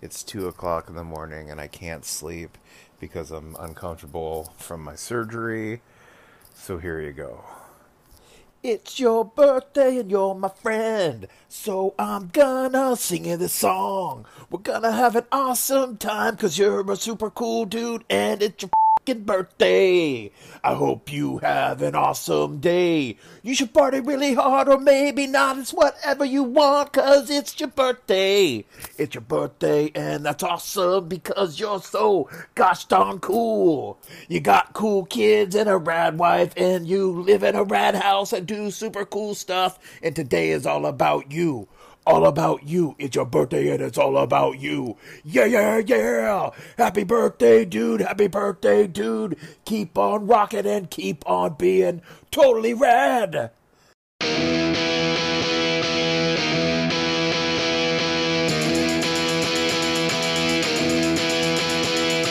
It's 2 o'clock in the morning and I can't sleep because I'm uncomfortable from my surgery. So here you go. It's your birthday and you're my friend, so I'm gonna sing you this song. We're gonna have an awesome time cause you're a super cool dude and it's your birthday. I hope you have an awesome day. You should party really hard or maybe not. It's whatever you want cause it's your birthday. It's your birthday and that's awesome because you're so gosh darn cool. You got cool kids and a rad wife and you live in a rad house and do super cool stuff and today is all about you all about you. It's your birthday and it's all about you. Yeah, yeah, yeah. Happy birthday, dude. Happy birthday, dude. Keep on rocking and keep on being totally rad.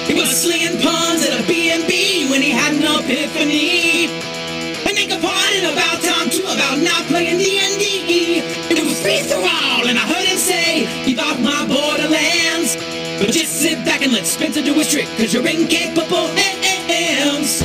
He was slinging pawns at a B&B when he had an epiphany. Borderlands." But just sit back and let Spencer do his trick, cause you're incapable hands.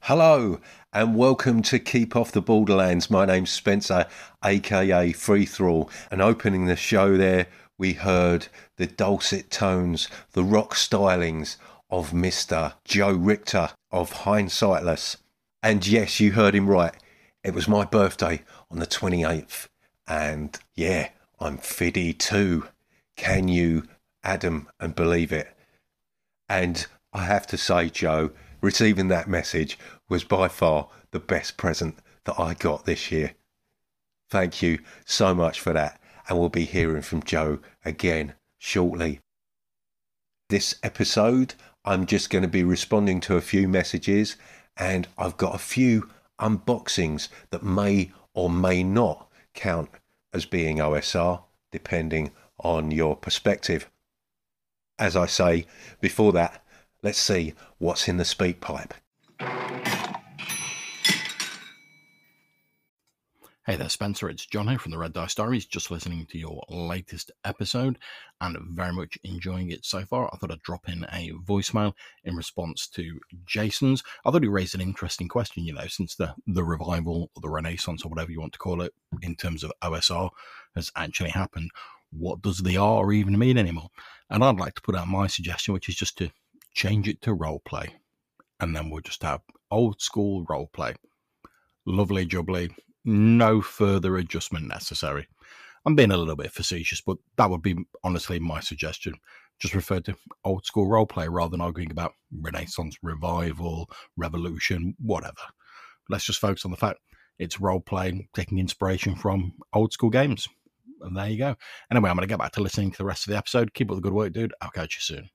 Hello and welcome to Keep Off the Borderlands. My name's Spencer, aka Free Thrall, and opening the show there, we heard the dulcet tones, the rock stylings of Mr. Joe Richter of Hindsightless. And yes, you heard him right. It was my birthday on the 28th, and yeah, I'm fiddy too. Can you, Adam, and believe it? And I have to say, Joe, receiving that message was by far the best present that I got this year. Thank you so much for that, and we'll be hearing from Joe again shortly. This episode, I'm just going to be responding to a few messages, and I've got a few unboxings that may or may not count as being OSR, depending on your perspective. As I say, before that, let's see what's in the SpeakPipe. Hey there, Spencer. It's John here from the Red Dice Diaries. Just listening to your latest episode and very much enjoying it so far. I thought I'd drop in a voicemail in response to Jason's. I thought he raised an interesting question, you know, since the, the revival or the renaissance or whatever you want to call it in terms of OSR has actually happened. What does the R even mean anymore? And I'd like to put out my suggestion, which is just to change it to role play. And then we'll just have old school role play. Lovely jubbly no further adjustment necessary. I'm being a little bit facetious, but that would be honestly my suggestion. Just refer to old school roleplay rather than arguing about Renaissance, revival, revolution, whatever. Let's just focus on the fact it's role playing, taking inspiration from old school games. And there you go. Anyway, I'm going to get back to listening to the rest of the episode. Keep up the good work, dude. I'll catch you soon.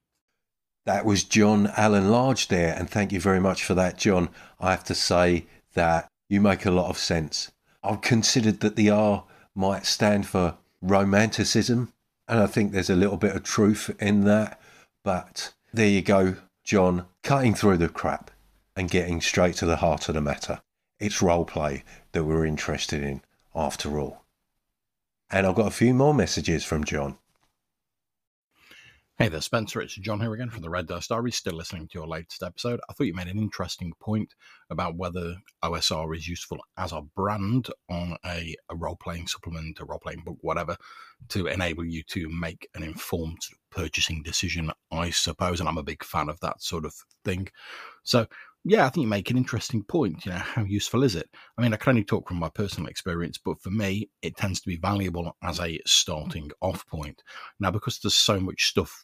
That was John Allen Large there, and thank you very much for that, John. I have to say that you make a lot of sense I've considered that the R might stand for romanticism, and I think there's a little bit of truth in that. But there you go, John, cutting through the crap and getting straight to the heart of the matter. It's role play that we're interested in, after all. And I've got a few more messages from John. Hey there, Spencer. It's John here again from the Red Dice Diary. Still listening to your latest episode. I thought you made an interesting point about whether OSR is useful as a brand on a, a role playing supplement, a role playing book, whatever, to enable you to make an informed purchasing decision, I suppose. And I'm a big fan of that sort of thing. So, yeah, I think you make an interesting point. You know, how useful is it? I mean, I can only talk from my personal experience, but for me, it tends to be valuable as a starting off point. Now, because there's so much stuff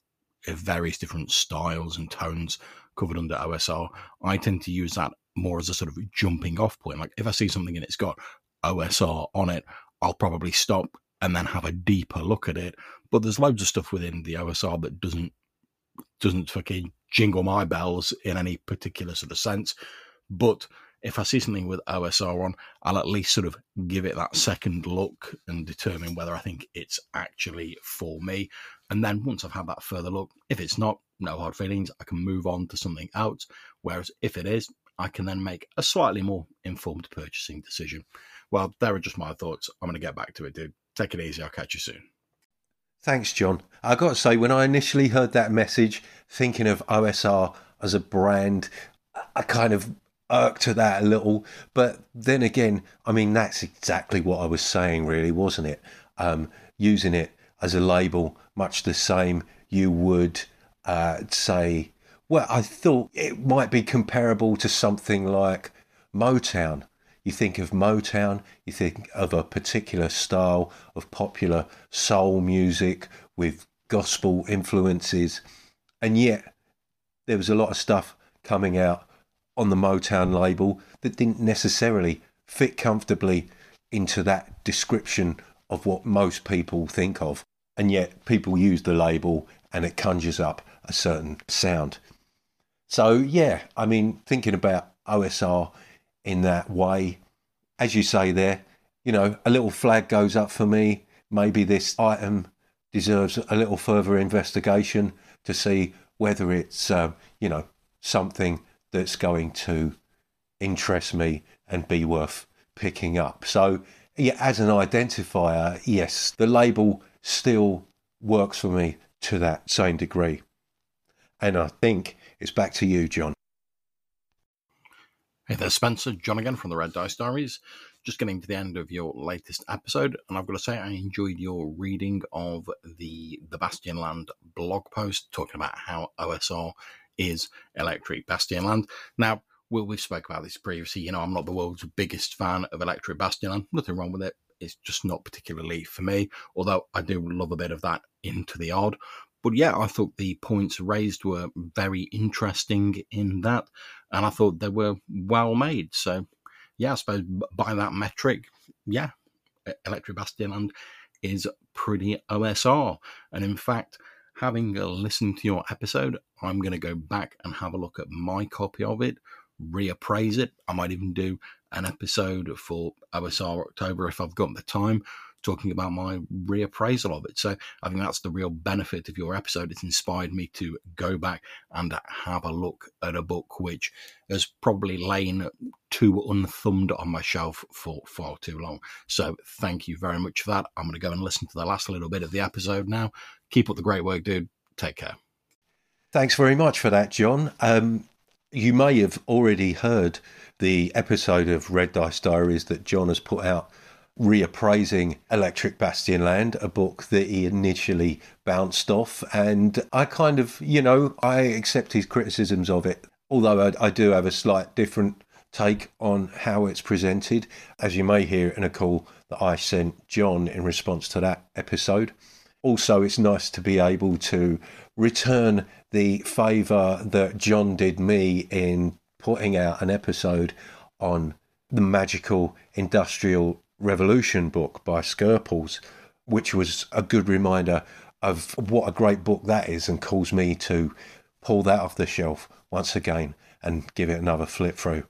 various different styles and tones covered under OSR. I tend to use that more as a sort of jumping off point. Like if I see something and it's got OSR on it, I'll probably stop and then have a deeper look at it. But there's loads of stuff within the OSR that doesn't doesn't fucking jingle my bells in any particular sort of sense. But if I see something with OSR on, I'll at least sort of give it that second look and determine whether I think it's actually for me. And then once I've had that further look, if it's not, no hard feelings, I can move on to something else. Whereas if it is, I can then make a slightly more informed purchasing decision. Well, there are just my thoughts. I'm going to get back to it, dude. Take it easy. I'll catch you soon. Thanks, John. I got to say, when I initially heard that message, thinking of OSR as a brand, I kind of irked to that a little. But then again, I mean, that's exactly what I was saying, really, wasn't it? Um, using it as a label, much the same you would uh, say, well, I thought it might be comparable to something like Motown. You think of Motown, you think of a particular style of popular soul music with gospel influences, and yet there was a lot of stuff coming out on the Motown label that didn't necessarily fit comfortably into that description of what most people think of. And yet people use the label and it conjures up a certain sound. So, yeah, I mean, thinking about OSR in that way, as you say there, you know, a little flag goes up for me. Maybe this item deserves a little further investigation to see whether it's, um, you know, something that's going to interest me and be worth picking up. So, yeah, as an identifier, yes, the label still works for me to that same degree. And I think it's back to you, John. Hey there, Spencer. John again from the Red Dice Diaries. Just getting to the end of your latest episode, and I've got to say I enjoyed your reading of the the Bastionland blog post talking about how OSR is Electric Bastionland. Now, Will, we've spoke about this previously. You know, I'm not the world's biggest fan of Electric Bastionland. Nothing wrong with it. It's just not particularly for me. Although I do love a bit of that into the odd. But yeah, I thought the points raised were very interesting in that, and I thought they were well made. So, yeah, I suppose by that metric, yeah, Electric Bastionland is pretty OSR. And in fact, having uh, listened to your episode, I'm going to go back and have a look at my copy of it, reappraise it. I might even do an episode for OSR October if I've got the time, talking about my reappraisal of it. So I think that's the real benefit of your episode. It's inspired me to go back and have a look at a book which has probably lain too unthumbed on my shelf for far too long. So thank you very much for that. I'm going to go and listen to the last little bit of the episode now. Keep up the great work, dude. Take care. Thanks very much for that, John. Um, you may have already heard the episode of Red Dice Diaries that John has put out reappraising Electric Bastionland, a book that he initially bounced off. And I kind of, you know, I accept his criticisms of it, although I, I do have a slight different take on how it's presented, as you may hear in a call that I sent John in response to that episode. Also, it's nice to be able to return the favour that John did me in putting out an episode on the magical industrial Revolution book by Skerples, which was a good reminder of what a great book that is and caused me to pull that off the shelf once again and give it another flip through.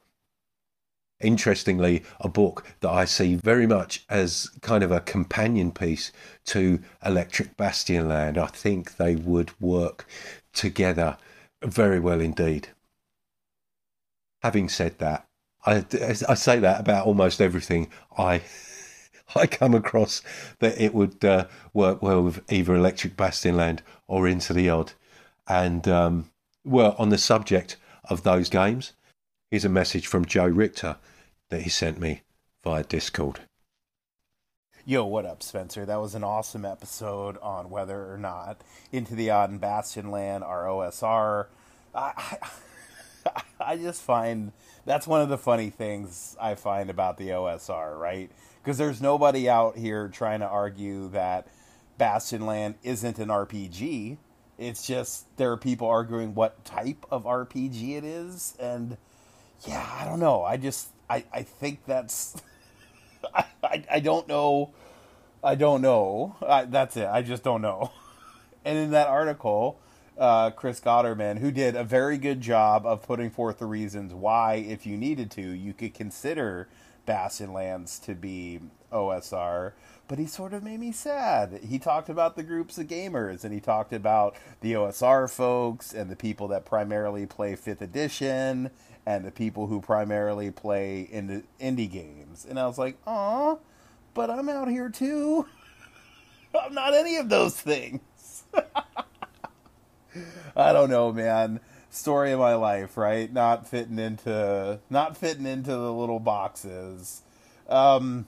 Interestingly, a book that I see very much as kind of a companion piece to Electric Bastionland. I think they would work together very well indeed. Having said that, I, I say that about almost everything I I come across that it would uh, work well with either Electric Bastionland or Into the Odd. And um, well, on the subject of those games, here's a message from Joe Richter that he sent me via Discord. Yo, what up, Spencer? That was an awesome episode on whether or not Into the Odd and Bastionland are OSR. I, I, I just find that's one of the funny things I find about the OSR, right? Because there's nobody out here trying to argue that Bastionland isn't an RPG. It's just there are people arguing what type of RPG it is, and yeah, I don't know. I just I I think that's I, I, I don't know. I don't know. I, that's it. I just don't know. And in that article, uh, Chris Gonnerman, who did a very good job of putting forth the reasons why, if you needed to, you could consider Bastion Lands to be OSR, but he sort of made me sad. He talked about the groups of gamers and he talked about the OSR folks and the people that primarily play 5th edition and the people who primarily play in indie games. And I was like, "Aw, but I'm out here too. I'm not any of those things." I don't know, man. Story of my life, right? Not fitting into not fitting into the little boxes. Um,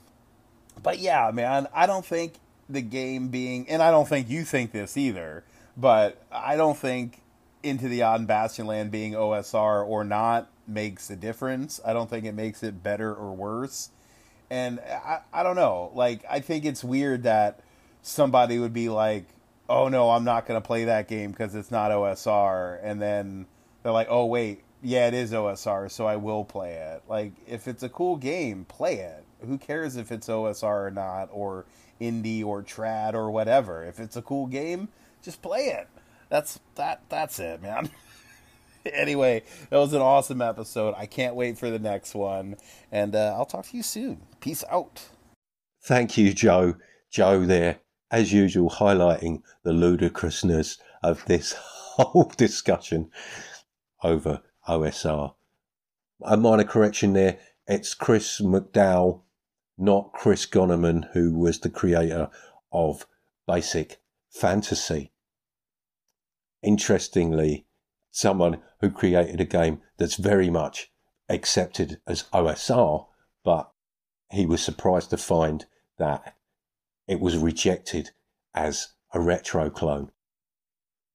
but yeah, man, I don't think the game being, and I don't think you think this either, but I don't think Into the Odd Bastion Land being OSR or not makes a difference. I don't think it makes it better or worse. And I, I don't know. Like, I think it's weird that somebody would be like, oh no, I'm not going to play that game because it's not OSR. And then they're like, oh wait, yeah, it is OSR, so I will play it. Like, if it's a cool game, play it. Who cares if it's OSR or not, or indie or trad or whatever? If it's a cool game, just play it. That's that. That's it, man. anyway, that was an awesome episode. I can't wait for the next one, and uh, I'll talk to you soon. Peace out. Thank you, Joe. Joe, there, as usual, highlighting the ludicrousness of this whole discussion over OSR. A minor correction there. It's Chris McDowell, not Chris Gonnerman, who was the creator of Basic Fantasy. Interestingly, someone who created a game that's very much accepted as OSR, but he was surprised to find that it was rejected as a retro clone.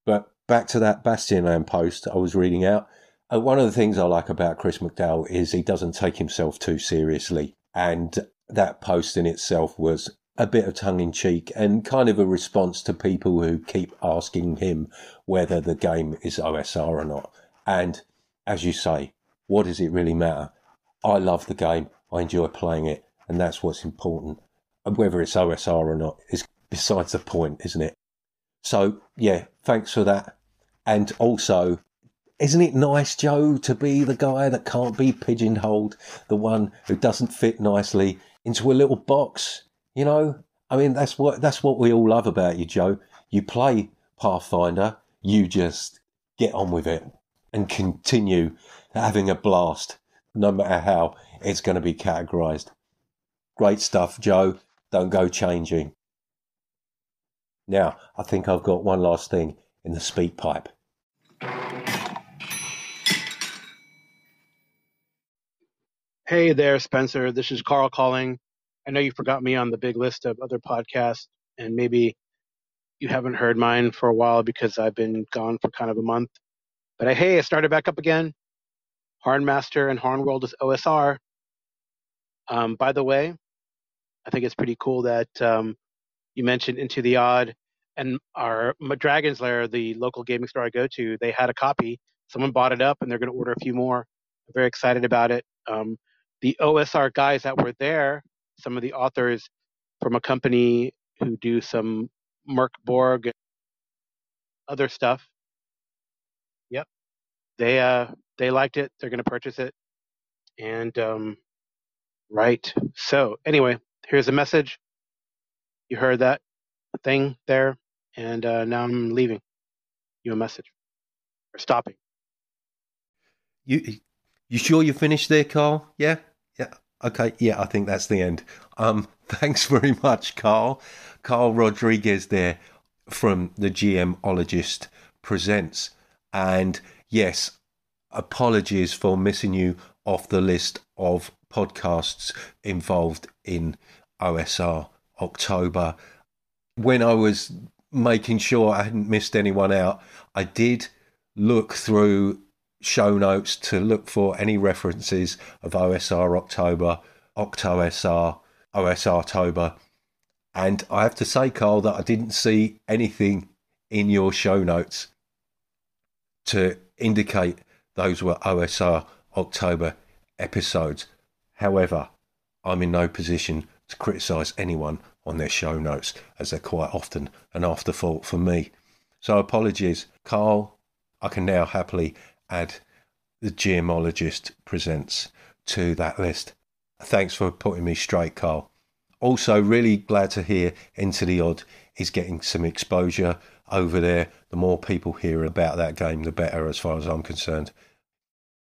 But back to that Bastion Land post I was reading out. Uh, one of the things I like about Chris McDowell is he doesn't take himself too seriously. And that post in itself was a bit of tongue in cheek and kind of a response to people who keep asking him whether the game is OSR or not. And as you say, what does it really matter? I love the game, I enjoy playing it, and that's what's important. Whether it's OSR or not is besides the point, isn't it? So, yeah, thanks for that. And also, isn't it nice, Joe, to be the guy that can't be pigeonholed, the one who doesn't fit nicely into a little box? You know, I mean, that's what that's what we all love about you, Joe. You play Pathfinder, you just get on with it and continue having a blast, no matter how it's going to be categorized. Great stuff, Joe. Don't go changing. Now, I think I've got one last thing in the SpeakPipe. Hey there, Spencer. This is Carl calling. I know you forgot me on the big list of other podcasts, and maybe you haven't heard mine for a while because I've been gone for kind of a month. But I, hey, I started back up again. HârnMaster and Hârnworld is OSR. Um, by the way, I think it's pretty cool that um, you mentioned Into the Odd and our Dragon's Lair, the local gaming store I go to. They had a copy. Someone bought it up, and they're going to order a few more. I'm very excited about it. Um, the OSR guys that were there, some of the authors from a company who do some Mörk Borg other stuff. Yep, they uh they liked it. They're going to purchase it, and um, right. So anyway, here's a message. You heard that thing there, and uh, now I'm leaving you a message or stopping. You you sure you finished there, Carl? Yeah, yeah. Okay, yeah, I think that's the end. Um, thanks very much, Carl. Carl Rodriguez there from the GMologist presents, and yes, apologies for missing you off the list of podcasts involved in OSR October. When I was making sure I hadn't missed anyone out, I did look through show notes to look for any references of OSR October, OctoSR, OSR October. And I have to say, Carl, that I didn't see anything in your show notes to indicate those were OSR October episodes. However, I'm in no position to criticise anyone on their show notes, as they're quite often an afterthought for me. So apologies, Carl. I can now happily add the GMologist presents to that list. thanks for putting me straight, Carl. Also, really glad to hear Into the Odd is getting some exposure over there. The more people hear about that game, the better, as far as I'm concerned.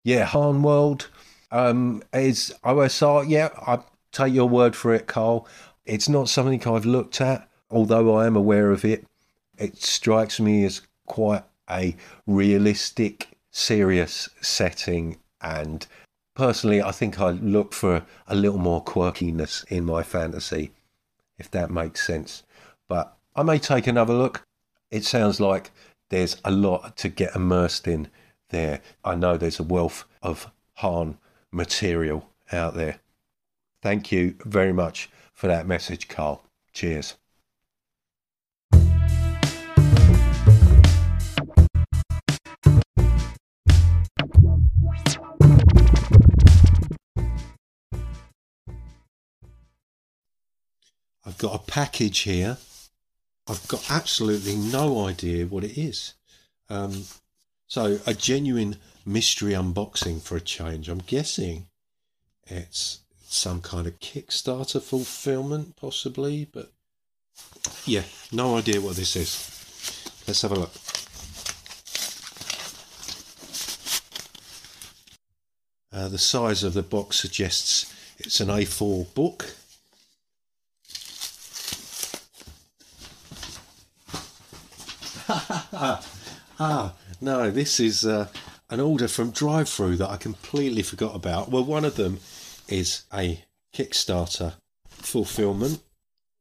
Yeah, Hârnworld um, is OSR. Yeah, I take your word for it, Carl. It's not something I've looked at, although I am aware of it. It strikes me as quite a realistic, serious setting, and personally, I think I look for a little more quirkiness in my fantasy, if that makes sense. But I may take another look. It sounds like there's a lot to get immersed in there. I know there's a wealth of Hârn material out there. Thank you very much for that message, Carl. Cheers. I've got a package here. I've got absolutely no idea what it is. Um, so, a genuine mystery unboxing for a change. I'm guessing it's some kind of Kickstarter fulfillment, possibly, but yeah, no idea what this is. Let's have a look. Uh, the size of the box suggests it's an A4 book. Ah, no, this is uh, an order from DriveThru that I completely forgot about. Well, one of them is a Kickstarter fulfillment,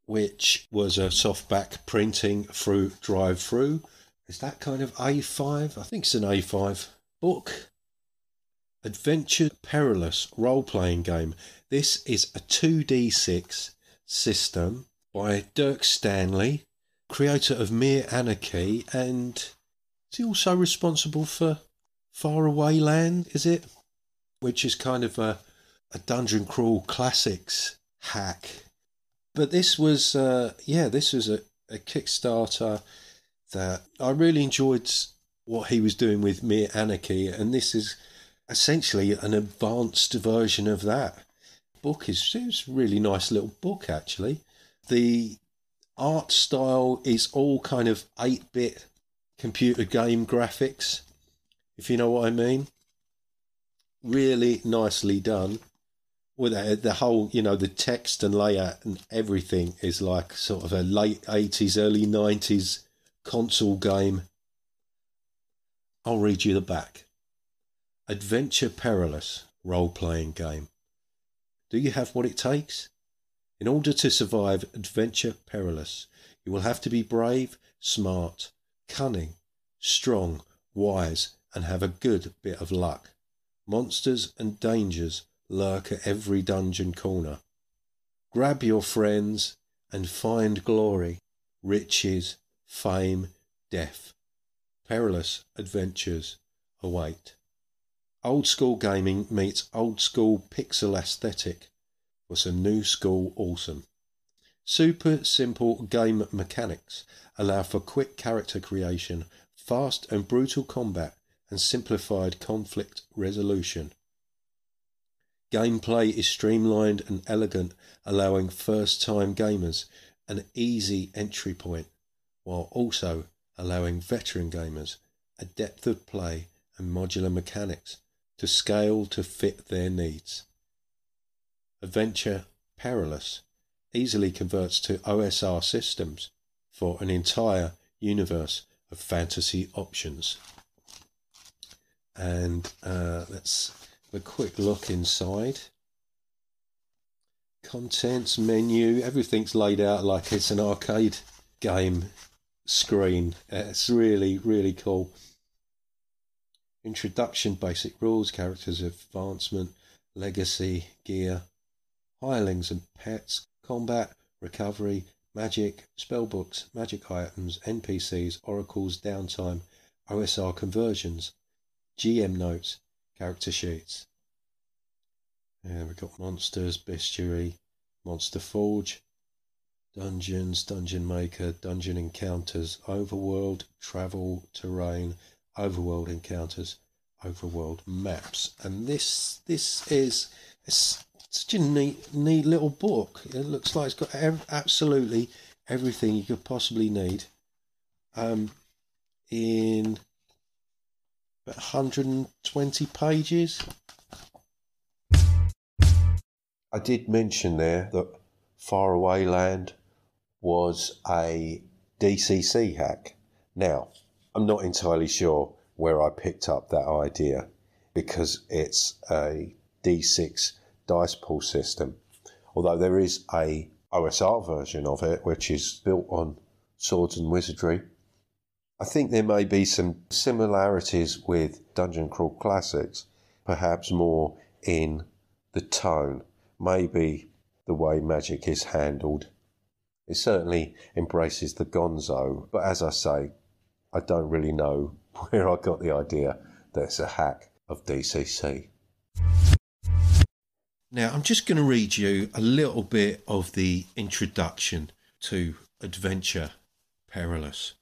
which was a softback printing through DriveThru. Is that kind of A5? I think it's an A5 book. Adventure Perilous role playing game. This is a 2D6 system by Dirk Stanley, creator of Mere Anarchy, and is he also responsible for Faraway Land? Is it? Which is kind of a, a Dungeon Crawl Classics hack. But this was, uh, yeah, this was a, a Kickstarter that I really enjoyed what he was doing with Mere Anarchy, and this is essentially an advanced version of that. Book is it's a really nice little book actually. The art style is all kind of 8 bit computer game graphics, if you know what I mean. Really nicely done. With the, the whole, you know, the text and layout and everything is like sort of a late 80s, early 90s console game. I'll read you the back. Adventure Perilous role playing game. Do you have what it takes? In order to survive Adventure Perilous, you will have to be brave, smart, cunning, strong, wise, and have a good bit of luck. Monsters and dangers lurk at every dungeon corner. Grab your friends and find glory, riches, fame, death. Perilous adventures await. Old school gaming meets old school pixel aesthetic for a new school awesome. Super simple game mechanics allow for quick character creation, fast and brutal combat, and simplified conflict resolution. Gameplay is streamlined and elegant, allowing first time gamers an easy entry point, while also allowing veteran gamers a depth of play and modular mechanics to scale to fit their needs. Adventure Perilous easily converts to OSR systems for an entire universe of fantasy options. And uh, let's have a quick look inside. Contents, menu, everything's laid out like it's an arcade game screen. It's really, really cool. Introduction, basic rules, characters, advancement, legacy, gear, hirelings and pets, combat, recovery, magic, spellbooks, magic items, NPCs, oracles, downtime, OSR conversions, GM notes, character sheets. We've got monsters, bestiary, monster forge, dungeons, dungeon maker, dungeon encounters, overworld, travel, terrain, overworld encounters, overworld maps. And this this is such a neat, neat little book. It looks like it's got ev- absolutely everything you could possibly need. Um, in 120 pages. I did mention there that Faraway Land was a DCC hack. Now, I'm not entirely sure where I picked up that idea because it's a D6 dice pool system. Although there is a OSR version of it which is built on Swords and Wizardry. I think there may be some similarities with Dungeon Crawl Classics, perhaps more in the tone, maybe the way magic is handled. It certainly embraces the gonzo, but as I say, I don't really know where I got the idea that it's a hack of DCC. Now, I'm just going to read you a little bit of the introduction to Adventure Perilous.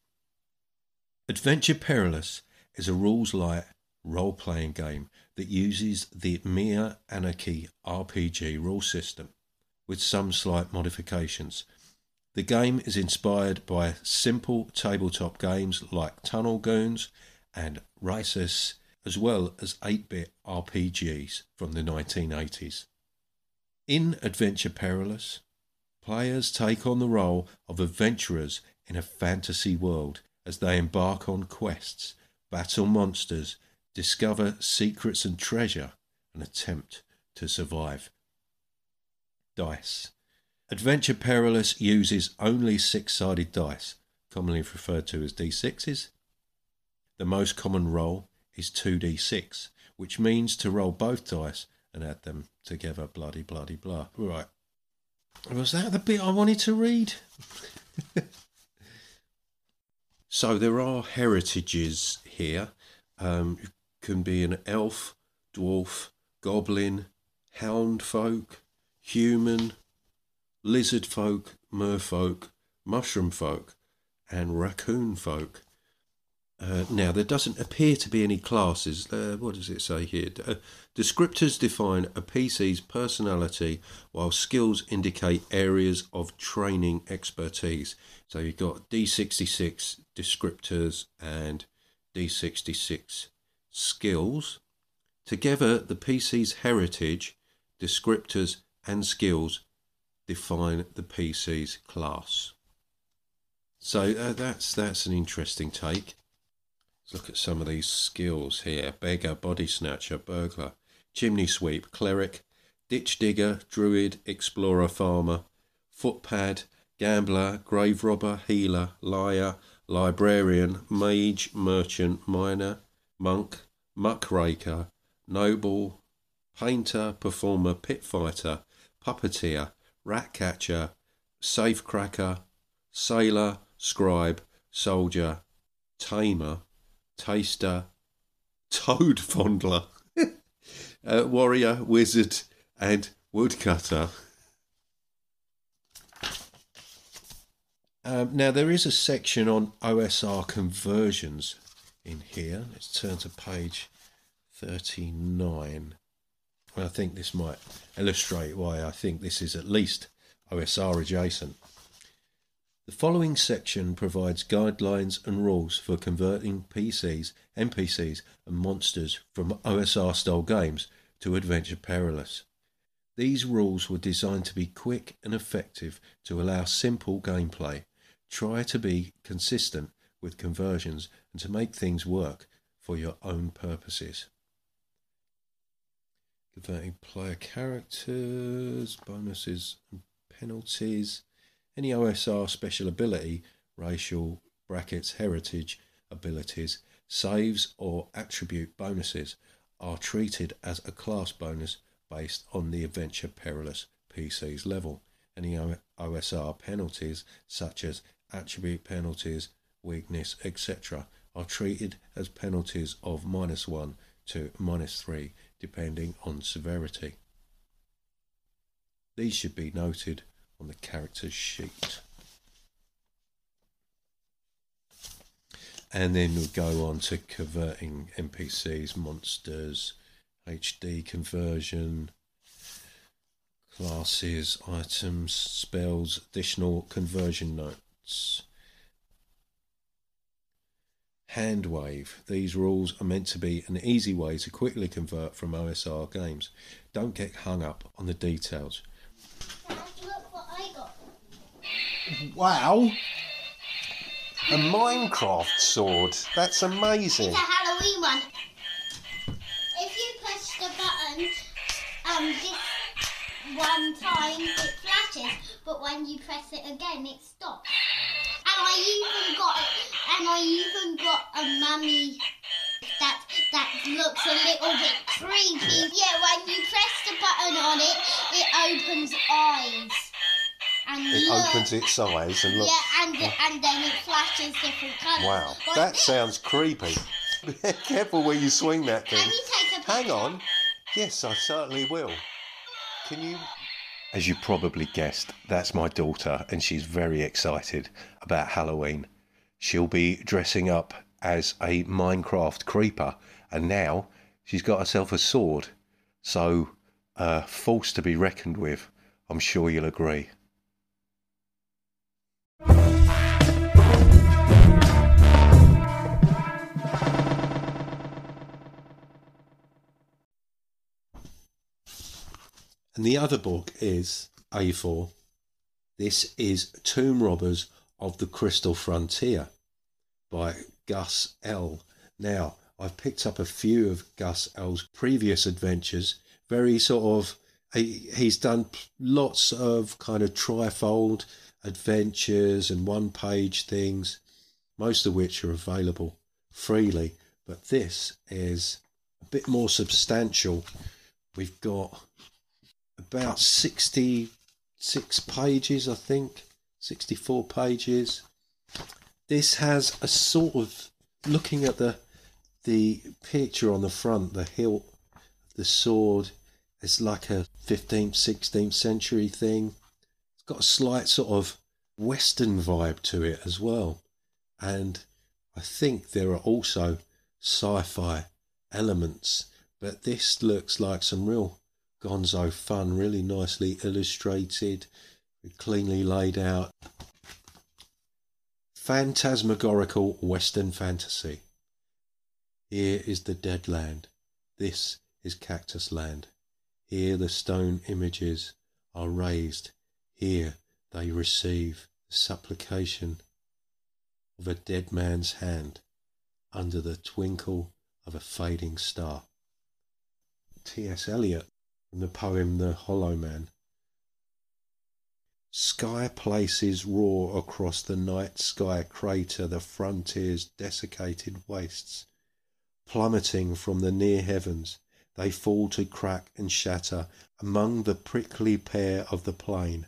Adventure Perilous is a rules light role playing game that uses the Mere Anarchy RPG rule system with some slight modifications. The game is inspired by simple tabletop games like Tunnel Goons and Risus, as well as 8 bit RPGs from the 1980s. In Adventure Perilous, players take on the role of adventurers in a fantasy world as they embark on quests, battle monsters, discover secrets and treasure, and attempt to survive. Dice. Adventure Perilous uses only six sided dice, commonly referred to as d6s. The most common roll is 2d6, which means to roll both dice and add them together, bloody, bloody, blah. Right. Was that the bit I wanted to read? so there are heritages here. Um, you can be an elf, dwarf, goblin, hound folk, human, lizard folk, merfolk, mushroom folk, and raccoon folk. Uh, now, there doesn't appear to be any classes. Uh, what does it say here? Uh, descriptors define a PC's personality, while skills indicate areas of training expertise. So you've got D66 descriptors and D66 skills. Together, the PC's heritage, descriptors, and skills define the PC's class. So uh, that's that's an interesting take. Let's look at some of these skills here. Beggar, body snatcher, burglar, chimney sweep, cleric, ditch digger, druid, explorer, farmer, footpad, gambler, grave robber, healer, liar, librarian, mage, merchant, miner, monk, muckraker, noble, painter, performer, pit fighter, puppeteer, rat catcher, safe cracker, sailor, scribe, soldier, tamer, taster, toad fondler, uh, warrior, wizard, and woodcutter. Um, now, there is a section on OSR conversions in here. Let's turn to page 39. Well, I think this might illustrate why I think this is at least OSR adjacent. The following section provides guidelines and rules for converting PCs, NPCs, and monsters from OSR style games to Adventure Perilous. These rules were designed to be quick and effective to allow simple gameplay. Try to be consistent with conversions and to make things work for your own purposes. Converting player characters, bonuses, and penalties any OSR special ability, racial brackets, heritage abilities, saves, or attribute bonuses are treated as a class bonus based on the Adventure Perilous PC's level. Any OSR penalties, such as attribute penalties, weakness, etc., are treated as penalties of minus 1 to minus 3, depending on severity. These should be noted on the character sheet. And then we'll go on to converting NPCs, monsters, HD conversion. classes, items, spells, additional conversion notes. Hand wave. These rules are meant to be an easy way to quickly convert from OSR games. Don't get hung up on the details. Dad, look what I got. Wow! A Minecraft sword. That's amazing. It's a Halloween one. If you press the button, um, this one time it flashes, but when you press it again, it stops. And I even got, and I even got a mummy that that looks a little bit creepy. Yeah, when you press the button on it, it opens eyes. And It look, opens its eyes and looks. Yeah, and and then it flashes different colours. Wow, Like that this. sounds creepy. Be Careful where you swing that thing. Can you take a picture? Hang on. Yes, I certainly will. Can you? As you probably guessed, that's my daughter, and she's very excited about Halloween. She'll be dressing up as a Minecraft creeper, and now she's got herself a sword. So, uh, force to be reckoned with. I'm sure you'll agree. And the other book is A4. This is Tomb Robbers of the Crystal Frontier by Gus L. Now, I've picked up a few of Gus L's previous adventures. Very sort of, he, he's done lots of kind of trifold adventures and one page things, most of which are available freely. But this is a bit more substantial. We've got about 66 pages, I think, 64 pages. This has a sort of looking at the the picture on the front, the hilt, the sword. It's like a 15th, 16th century thing. It's got a slight sort of Western vibe to it as well, and I think there are also sci-fi elements. But this looks like some real gonzo fun, really nicely illustrated, cleanly laid out. Phantasmagorical Western fantasy. Here is the dead land. This is cactus land. Here the stone images are raised. Here they receive the supplication of a dead man's hand under the twinkle of a fading star. T.S. Eliot from the poem The Hollow Man. Sky places roar across the night sky crater the frontier's desiccated wastes. Plummeting from the near heavens, they fall to crack and shatter among the prickly pear of the plain,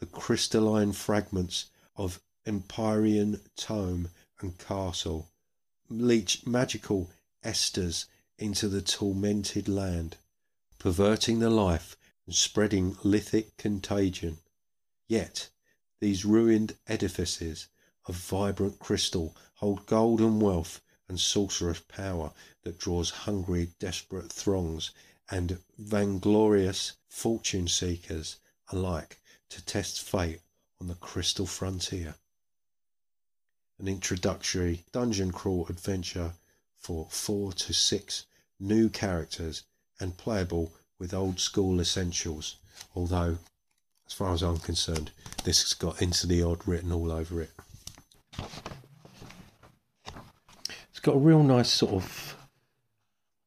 the crystalline fragments of empyrean tome and castle, leach magical esters into the tormented land, perverting the life and spreading lithic contagion. Yet these ruined edifices of vibrant crystal hold golden wealth and sorcerous power that draws hungry, desperate throngs and vainglorious fortune seekers alike to test fate on the crystal frontier. An introductory dungeon crawl adventure for four to six new characters and playable with old school essentials, although as far as I'm concerned, this has got Into the Odd written all over it. It's got a real nice sort of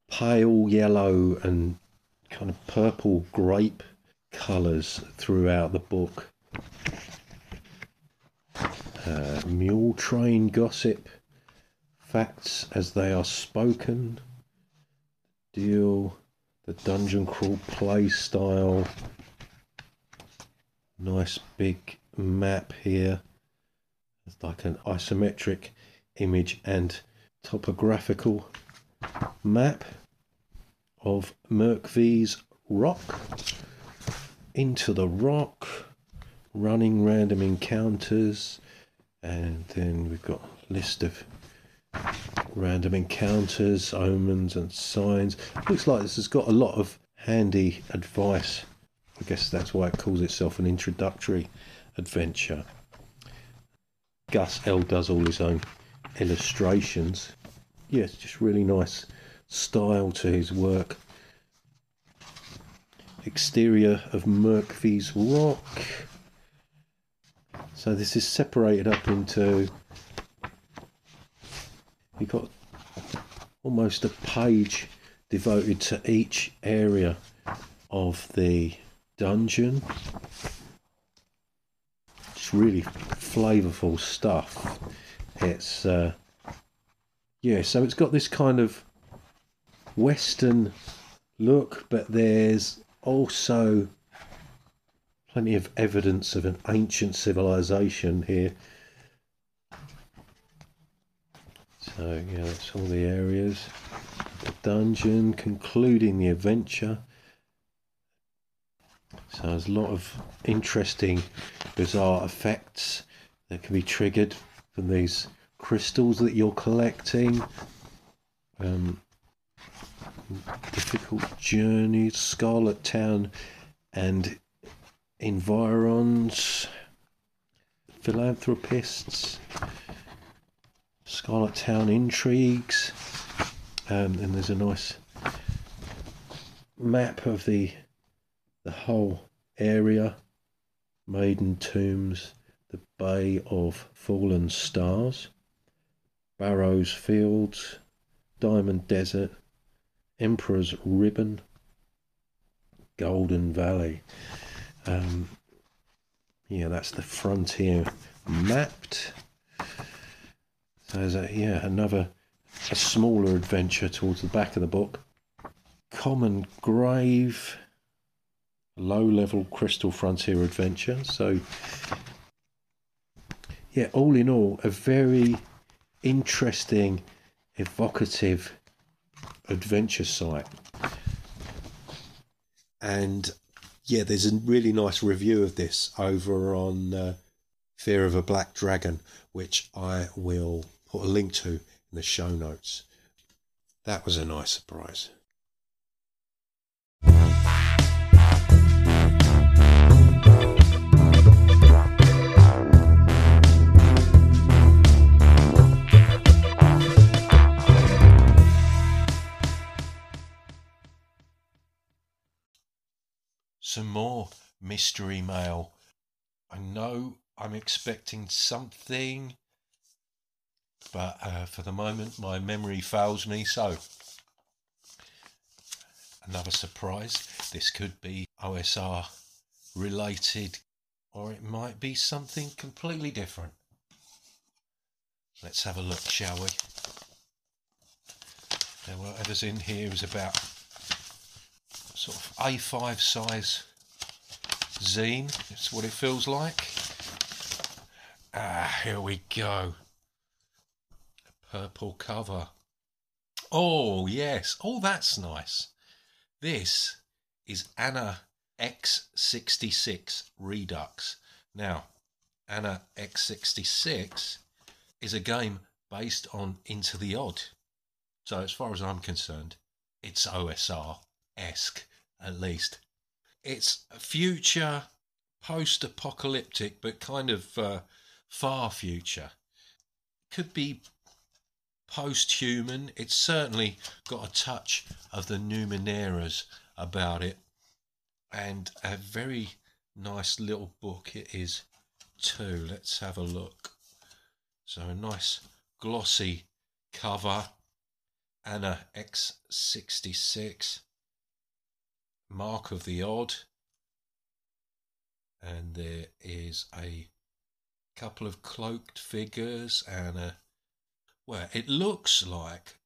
pale yellow and kind of purple grape colours throughout the book. Uh, mule train gossip, facts as they are spoken, deal, the dungeon crawl play style, nice big map here. It's like an isometric image and topographical map of Merkvies Rock. Into the rock, running random encounters, and then we've got list of random encounters, omens, and signs. Looks like this has got a lot of handy advice I guess that's why it calls itself an introductory adventure. Gus L does all his own illustrations. Yeah, it's just really nice style to his work. Exterior of Merkvi's Rock. So this is separated up into. You've got almost a page devoted to each area of the dungeon. It's really flavourful stuff. It's uh, yeah, so it's got this kind of western look, but there's also plenty of evidence of an ancient civilization here. So yeah, that's all the areas. The dungeon, concluding the adventure. So there's a lot of interesting, bizarre effects that can be triggered from these crystals that you're collecting. Um, difficult journey, Scarlet Town, and environs, philanthropists, Scarlet Town intrigues, um, and there's a nice map of the the whole area, Maiden Tombs, the Bay of Fallen Stars, Barrows Fields, Diamond Desert, Emperor's Ribbon, Golden Valley. Um, yeah, that's the frontier mapped. There's a yeah another a smaller adventure towards the back of the book. Common Grave, low level Crystal Frontier adventure. So yeah, all in all, a very interesting, evocative adventure site. And yeah, there's a really nice review of this over on uh, Fear of a Black Dragon, which I will a link to in the show notes. That was a nice surprise. some more mystery mail. I know I'm expecting something, but uh, for the moment, my memory fails me. So, another surprise. This could be OSR related, or it might be something completely different. Let's have a look, shall we? Now, whatever's in here is about sort of A5 size zine. It's what it feels like. Ah, here we go. Purple cover. Oh, yes. Oh, that's nice. This is Anna X66 Redux. Now, Anna X66 is a game based on Into the Odd. So, as far as I'm concerned, it's OSR esque at least. It's future, post apocalyptic, but kind of uh, far future. Could be post human. It's certainly got a touch of the Numeneras about it. And a very nice little book it is too. Let's have a look. So a nice glossy cover. Anna X66 mark of the odd, and there is a couple of cloaked figures and a well, it looks like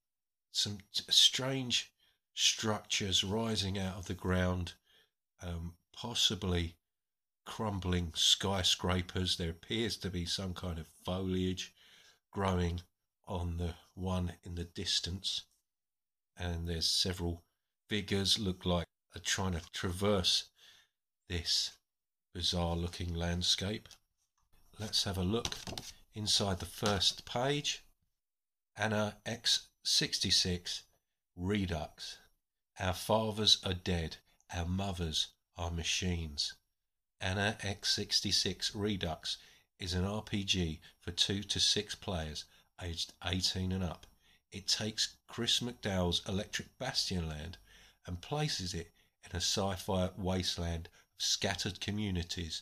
some strange structures rising out of the ground, um, possibly crumbling skyscrapers. There appears to be some kind of foliage growing on the one in the distance, and there's several figures look like are trying to traverse this bizarre looking landscape. Let's have a look inside the first page. Anna X66 Redux. Our fathers are dead, our mothers are machines. Anna X66 Redux is an RPG for 2 to 6 players aged 18 and up. It takes Chris McDowell's Electric Bastionland and places it in a sci fi wasteland of scattered communities.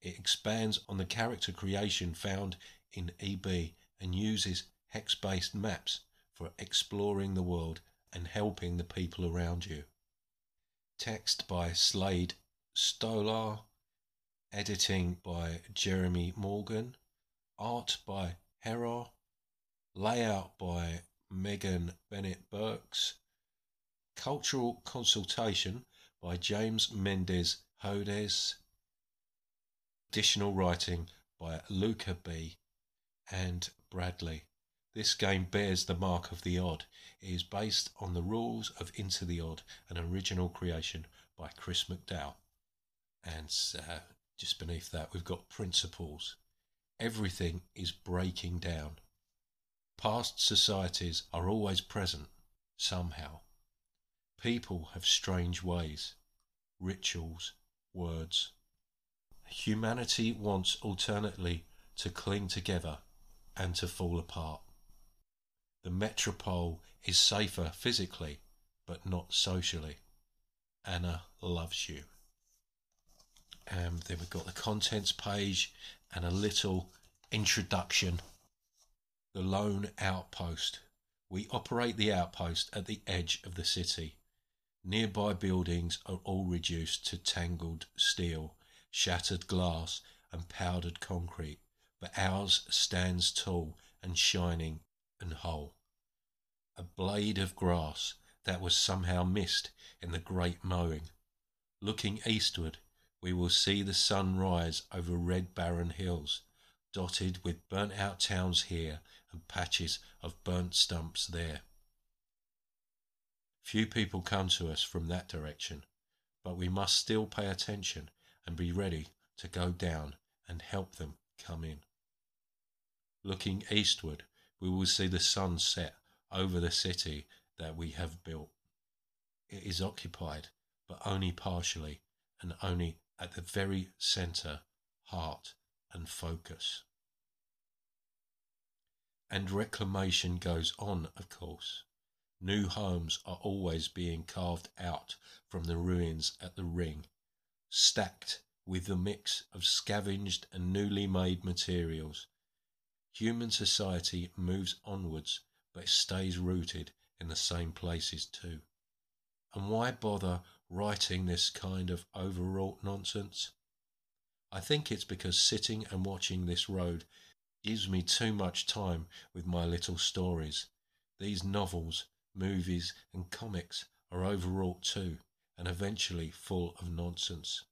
It expands on the character creation found in EB and uses hex based maps for exploring the world and helping the people around you. Text by Slade Stolar, editing by Jeremy Morgan, art by Hera, layout by Megan Bennett Burks, cultural consultation by James Mendez Hodes, additional writing by Luca B. and Bradley. This game bears the mark of the odd. It is based on the rules of Into the Odd, an original creation by Chris McDowell. And uh, just beneath that, we've got principles. Everything is breaking down. Past societies are always present, somehow. People have strange ways, rituals, words. Humanity wants alternately to cling together and to fall apart. The metropole is safer physically, but not socially. Anna loves you. And then we've got the contents page and a little introduction. The Lone Outpost. We operate the outpost at the edge of the city. Nearby buildings are all reduced to tangled steel, shattered glass, and powdered concrete, but ours stands tall and shining and whole. A blade of grass that was somehow missed in the great mowing. Looking eastward, we will see the sun rise over red barren hills, dotted with burnt out towns here and patches of burnt stumps there. Few people come to us from that direction, but we must still pay attention and be ready to go down and help them come in. Looking eastward, we will see the sun set over the city that we have built. It is occupied, but only partially, and only at the very centre, heart, and focus. And reclamation goes on, of course. New homes are always being carved out from the ruins at the ring, stacked with the mix of scavenged and newly made materials. Human society moves onwards, but stays rooted in the same places too. And why bother writing this kind of overwrought nonsense? I think it's because sitting and watching this road gives me too much time with my little stories. These novels movies, and comics are overwrought too, and eventually full of nonsense.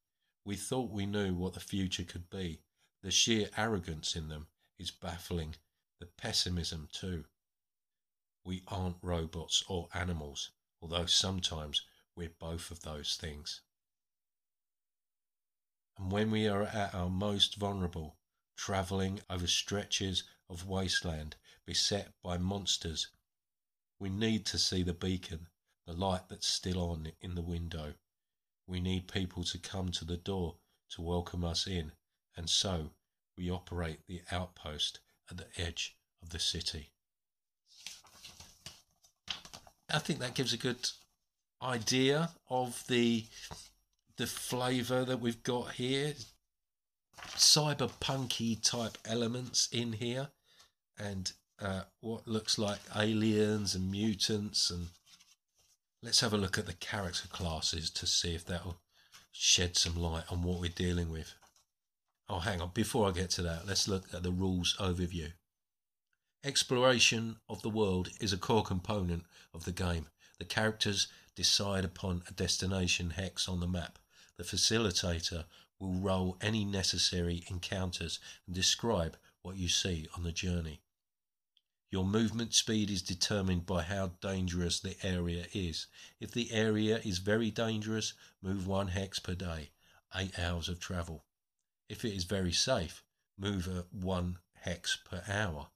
We thought we knew what the future could be. The sheer arrogance in them is baffling. The pessimism too. We aren't robots or animals, although sometimes we're both of those things. And when we are at our most vulnerable, travelling over stretches of wasteland beset by monsters we need to see the beacon, the light that's still on in the window. We need people to come to the door to welcome us in, and so we operate the outpost at the edge of the city. I think that gives a good idea of the the flavour that we've got here. Cyberpunky type elements in here, and uh, what looks like aliens and mutants and let's have a look at the character classes to see if that'll shed some light on what we're dealing with. Oh, hang on. Before I get to that, let's look at the rules overview. Exploration of the world is a core component of the game. The characters decide upon a destination hex on the map. The facilitator will roll any necessary encounters and describe what you see on the journey. Your movement speed is determined by how dangerous the area is. If the area is very dangerous, move one hex per day, 8 hours of travel. If it is very safe, move at 1 hex per hour.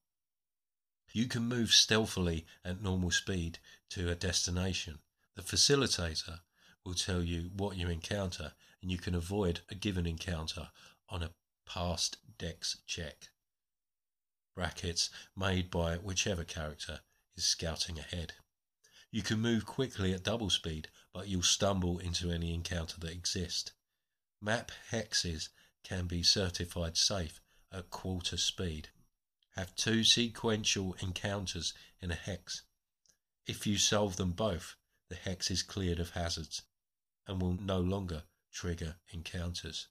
You can move stealthily at normal speed to a destination. The facilitator will tell you what you encounter and you can avoid a given encounter on a passed dex check. Brackets made by whichever character is scouting ahead. You can move quickly at double speed, but you'll stumble into any encounter that exists. Map hexes can be certified safe at quarter speed. Have two sequential encounters in a hex. If you solve them both, the hex is cleared of hazards and will no longer trigger encounters.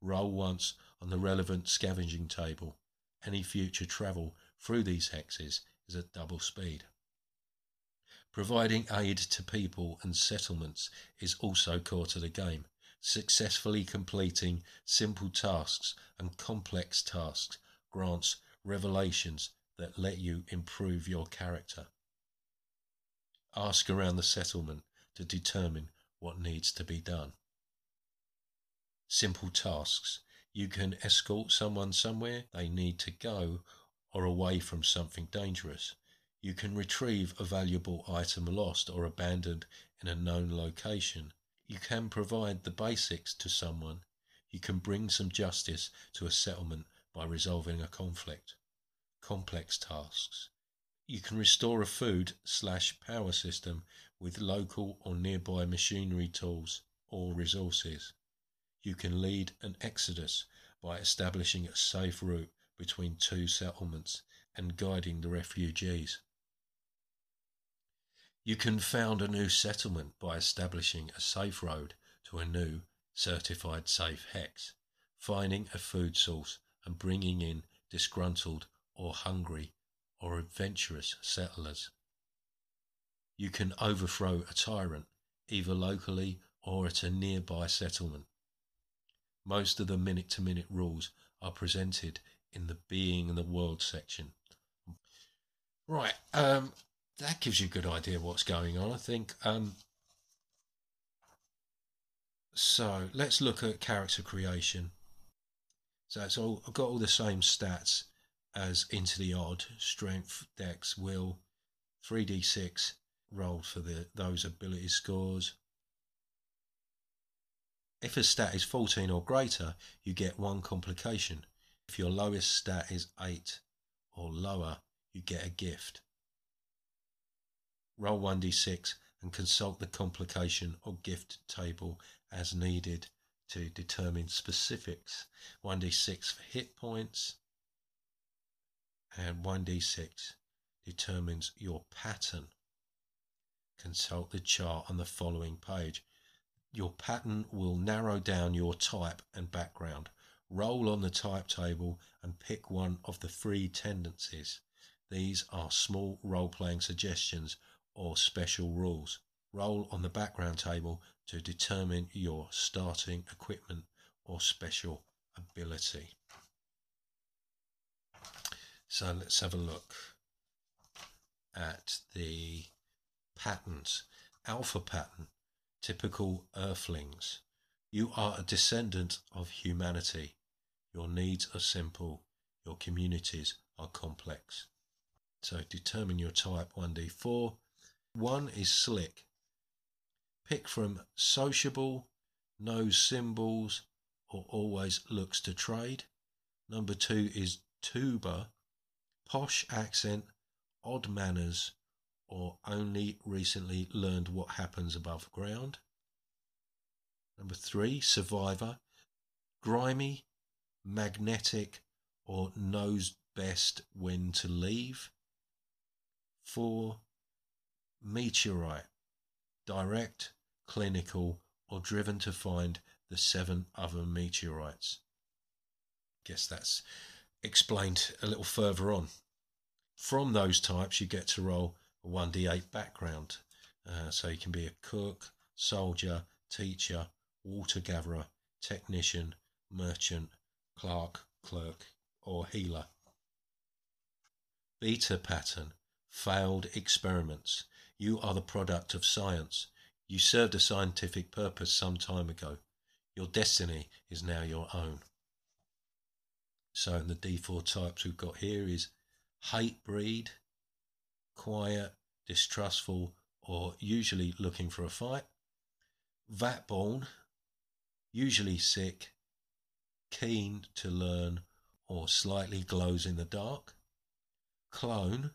Roll once on the relevant scavenging table. Any future travel through these hexes is at double speed. Providing aid to people and settlements is also core to the game. Successfully completing simple tasks and complex tasks grants revelations that let you improve your character. Ask around the settlement to determine what needs to be done. Simple tasks. You can escort someone somewhere they need to go or away from something dangerous. You can retrieve a valuable item lost or abandoned in a known location. You can provide the basics to someone. You can bring some justice to a settlement by resolving a conflict. Complex tasks. You can restore a food slash power system with local or nearby machinery tools or resources. You can lead an exodus by establishing a safe route between two settlements and guiding the refugees. You can found a new settlement by establishing a safe road to a new certified safe hex, finding a food source and bringing in disgruntled or hungry or adventurous settlers. You can overthrow a tyrant either locally or at a nearby settlement. Most of the minute to minute rules are presented in the being and the world section. Right, um, that gives you a good idea what's going on, I think. Um, so let's look at character creation. So it's all I've got all the same stats as into the odd strength, dex, will, 3d6 rolled for the those ability scores. If a stat is 14 or greater, you get one complication. If your lowest stat is 8 or lower, you get a gift. Roll 1d6 and consult the complication or gift table as needed to determine specifics. 1d6 for hit points, and 1d6 determines your pattern. Consult the chart on the following page. Your pattern will narrow down your type and background. Roll on the type table and pick one of the three tendencies. These are small role playing suggestions or special rules. Roll on the background table to determine your starting equipment or special ability. So let's have a look at the patterns. Alpha pattern, typical earthlings. You are a descendant of humanity. Your needs are simple. Your communities are complex. So determine your type 1d4 one is slick. Pick from sociable, knows symbols, or always looks to trade. Number two is tuber, posh accent, odd manners, or only recently learned what happens above ground. Number three, survivor, grimy, magnetic, or knows best when to leave. Four, meteorite, direct, clinical, or driven to find the seven other meteorites. Guess that's explained a little further on. From those types, you get to roll a 1d8 background. Uh, so you can be a cook, soldier, teacher, water gatherer, technician, merchant, clerk, clerk, or healer. Beta pattern, failed experiments. You are the product of science. You served a scientific purpose some time ago. Your destiny is now your own. So, the D4 types we've got here is hate breed, quiet, distrustful, or usually looking for a fight. Vat born, usually sick, keen to learn, or slightly glows in the dark. Clone,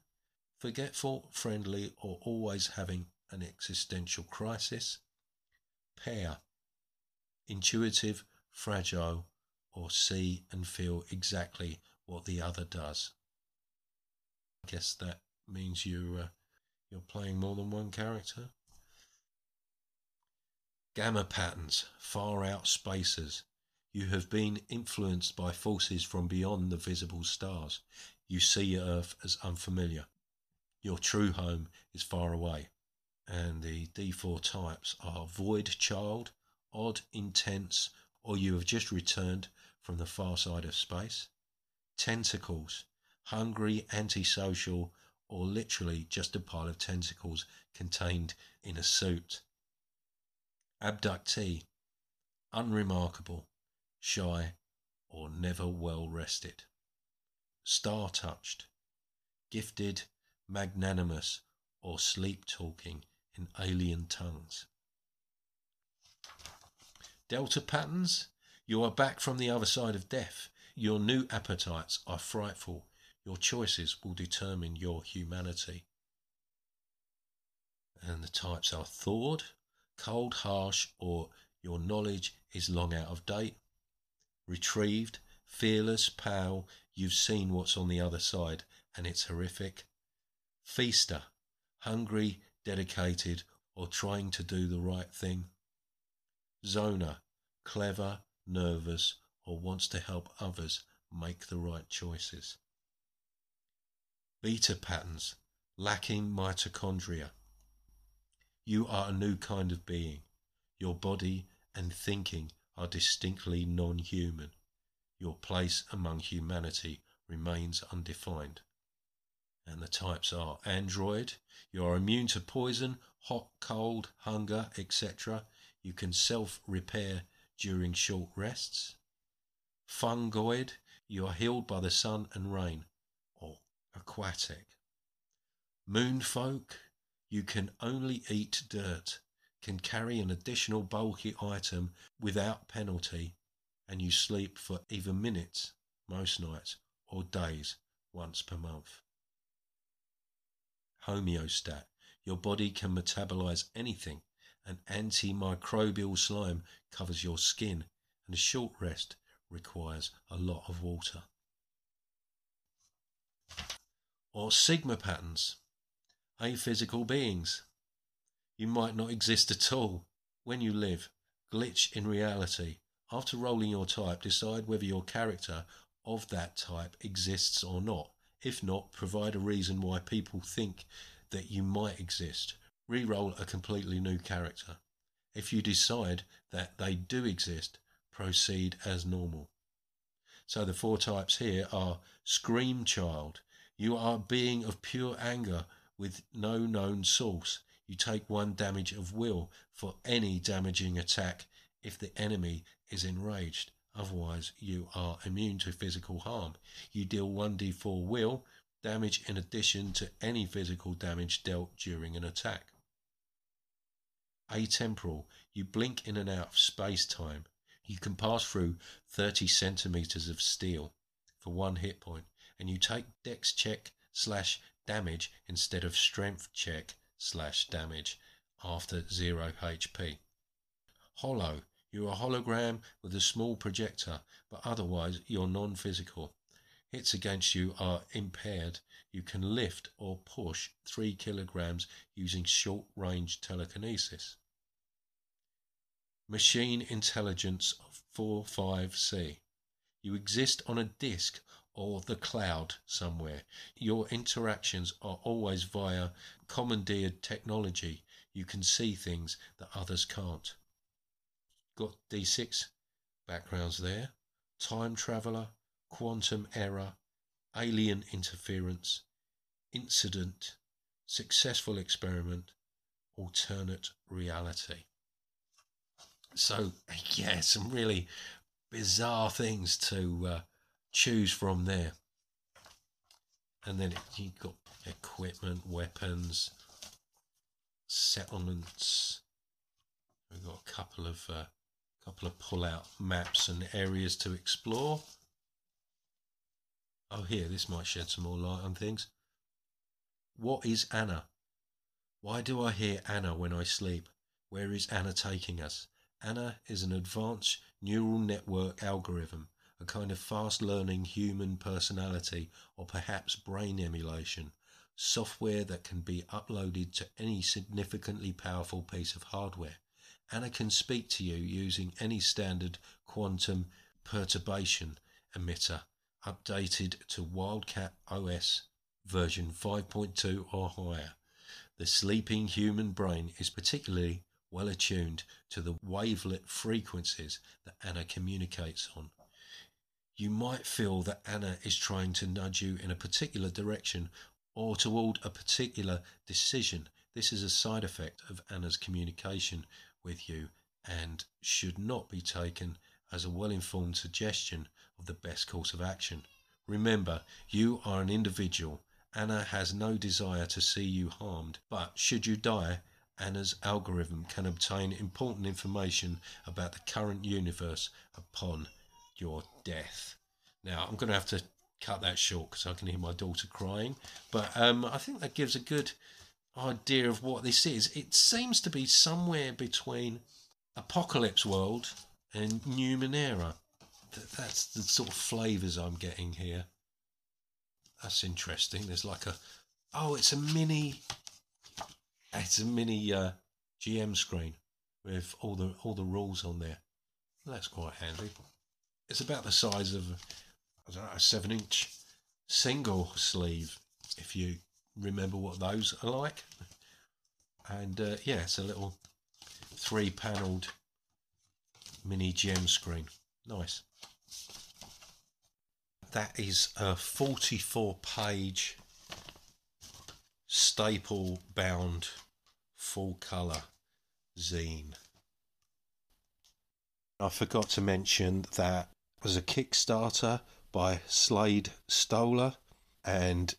forgetful, friendly, or always having an existential crisis. Pair, intuitive, fragile, or see and feel exactly what the other does. I guess that means you uh, you're playing more than one character. Gamma patterns, far out spacers. You have been influenced by forces from beyond the visible stars. You see Earth as unfamiliar. Your true home is far away. And the D4 types are Void Child, Odd, Intense, or you have just returned from the far side of space. Tentacles, Hungry, Antisocial, or literally just a pile of tentacles contained in a suit. Abductee, Unremarkable, Shy, or never well rested. Star touched, Gifted, Magnanimous, or sleep talking in alien tongues. Delta patterns, you are back from the other side of death. Your new appetites are frightful. Your choices will determine your humanity. And the types are thawed, cold, harsh, or your knowledge is long out of date. Retrieved, fearless, pale, you've seen what's on the other side and it's horrific. Feaster, hungry, dedicated, or trying to do the right thing. Zoner, clever, nervous, or wants to help others make the right choices. Beta patterns, lacking mitochondria. You are a new kind of being. Your body and thinking are distinctly non human. Your place among humanity remains undefined. And the types are Android, you are immune to poison, hot, cold, hunger, etc. You can self repair during short rests. Fungoid, you are healed by the sun and rain, or aquatic. Moonfolk, you can only eat dirt, can carry an additional bulky item without penalty, and you sleep for either minutes, most nights, or days, once per month. Homeostat, your body can metabolize anything an antimicrobial slime covers your skin, and a short rest requires a lot of water. Or sigma patterns, aphysical beings. You might not exist at all. When you live, glitch in reality. After rolling your type, decide whether your character of that type exists or not. If not, provide a reason why people think that you might exist re-roll a completely new character. If you decide that they do exist, proceed as normal. So the four types here are Scream Child. You are a being of pure anger with no known source. You take one damage of will for any damaging attack if the enemy is enraged. Otherwise, you are immune to physical harm. You deal 1d4 will damage in addition to any physical damage dealt during an attack atemporal. You blink in and out of space time. You can pass through 30 centimeters of steel for one hit point, and you take dex check slash damage instead of strength check slash damage after 0 HP. Hollow. You're a hologram with a small projector, but otherwise you're non physical. Hits against you are impaired. You can lift or push 3 kilograms using short range telekinesis. Machine Intelligence 45C. You exist on a disk or the cloud somewhere. Your interactions are always via commandeered technology. You can see things that others can't. Got D6 backgrounds there. Time traveler, quantum error, alien interference, incident, successful experiment, alternate reality. So, yeah, some really bizarre things to uh, choose from there. And then you've got equipment, weapons, settlements. We've got a couple of uh, Couple of pull out maps and areas to explore. Oh, here, this might shed some more light on things. What is Anna? Why do I hear Anna when I sleep? Where is Anna taking us? Anna is an advanced neural network algorithm, a kind of fast learning human personality or perhaps brain emulation, software that can be uploaded to any significantly powerful piece of hardware. Anna can speak to you using any standard quantum perturbation emitter updated to Wildcat OS version 5.2 or higher. The sleeping human brain is particularly well attuned to the wavelet frequencies that Anna communicates on. You might feel that Anna is trying to nudge you in a particular direction or toward a particular decision. This is a side effect of Anna's communication with you and should not be taken as a well informed suggestion of the best course of action. Remember, you are an individual. Anna has no desire to see you harmed, but should you die, Anna's algorithm can obtain important information about the current universe upon your death. Now, I'm going to have to cut that short because I can hear my daughter crying, but um, I think that gives a good idea of what this is. It seems to be somewhere between Apocalypse World and Numenera. That's the sort of flavours I'm getting here. That's interesting. There's like a oh, it's a mini. It's a mini uh, GM screen with all the all the rules on there. That's quite handy. It's about the size of know a seven inch single sleeve, if you remember what those are like. And uh, yeah, it's a little three panelled mini GM screen. Nice. That is a 44 page staple bound full colour zine. I forgot to mention that was a Kickstarter by Slade Stolar and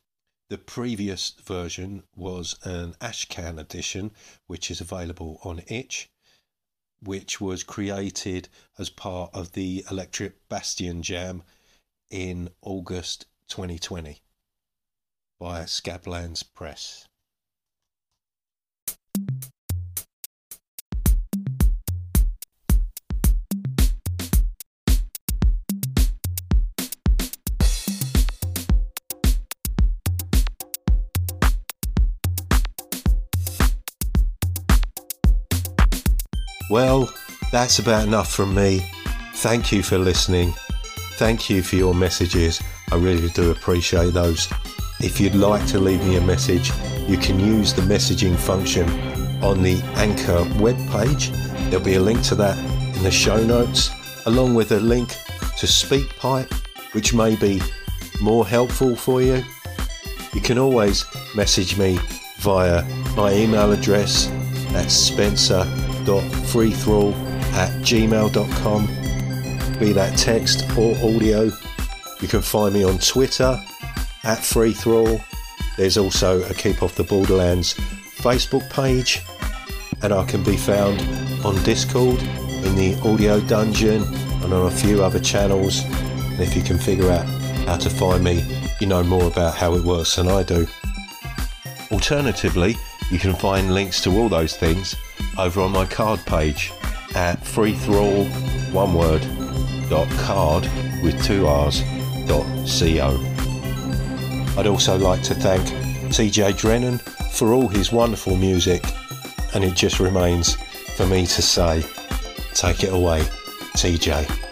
the previous version was an Ashcan edition, which is available on itch, which was created as part of the Electric Bastion Jam in August 2020 by Scablands Press. Well, that's about enough from me. Thank you for listening. Thank you for your messages. I really do appreciate those. If you'd like to leave me a message, you can use the messaging function on the Anchor webpage. There'll be a link to that in the show notes, along with a link to SpeakPipe, which may be more helpful for you. You can always message me via my email address at spencer.freethrall at gmail.com, be that text or audio. You can find me on Twitter at freethrall. There's also a Keep Off the Borderlands Facebook page, and I can be found on Discord in the Audio Dungeon and on a few other channels. And if you can figure out how to find me, you know more about how it works than I do. Alternatively, you can find links to all those things over on my card page at freethrall one word dot card with two r's dot co. I'd also like to thank TJ Drennan for all his wonderful music, and it just remains for me to say, take it away, TJ.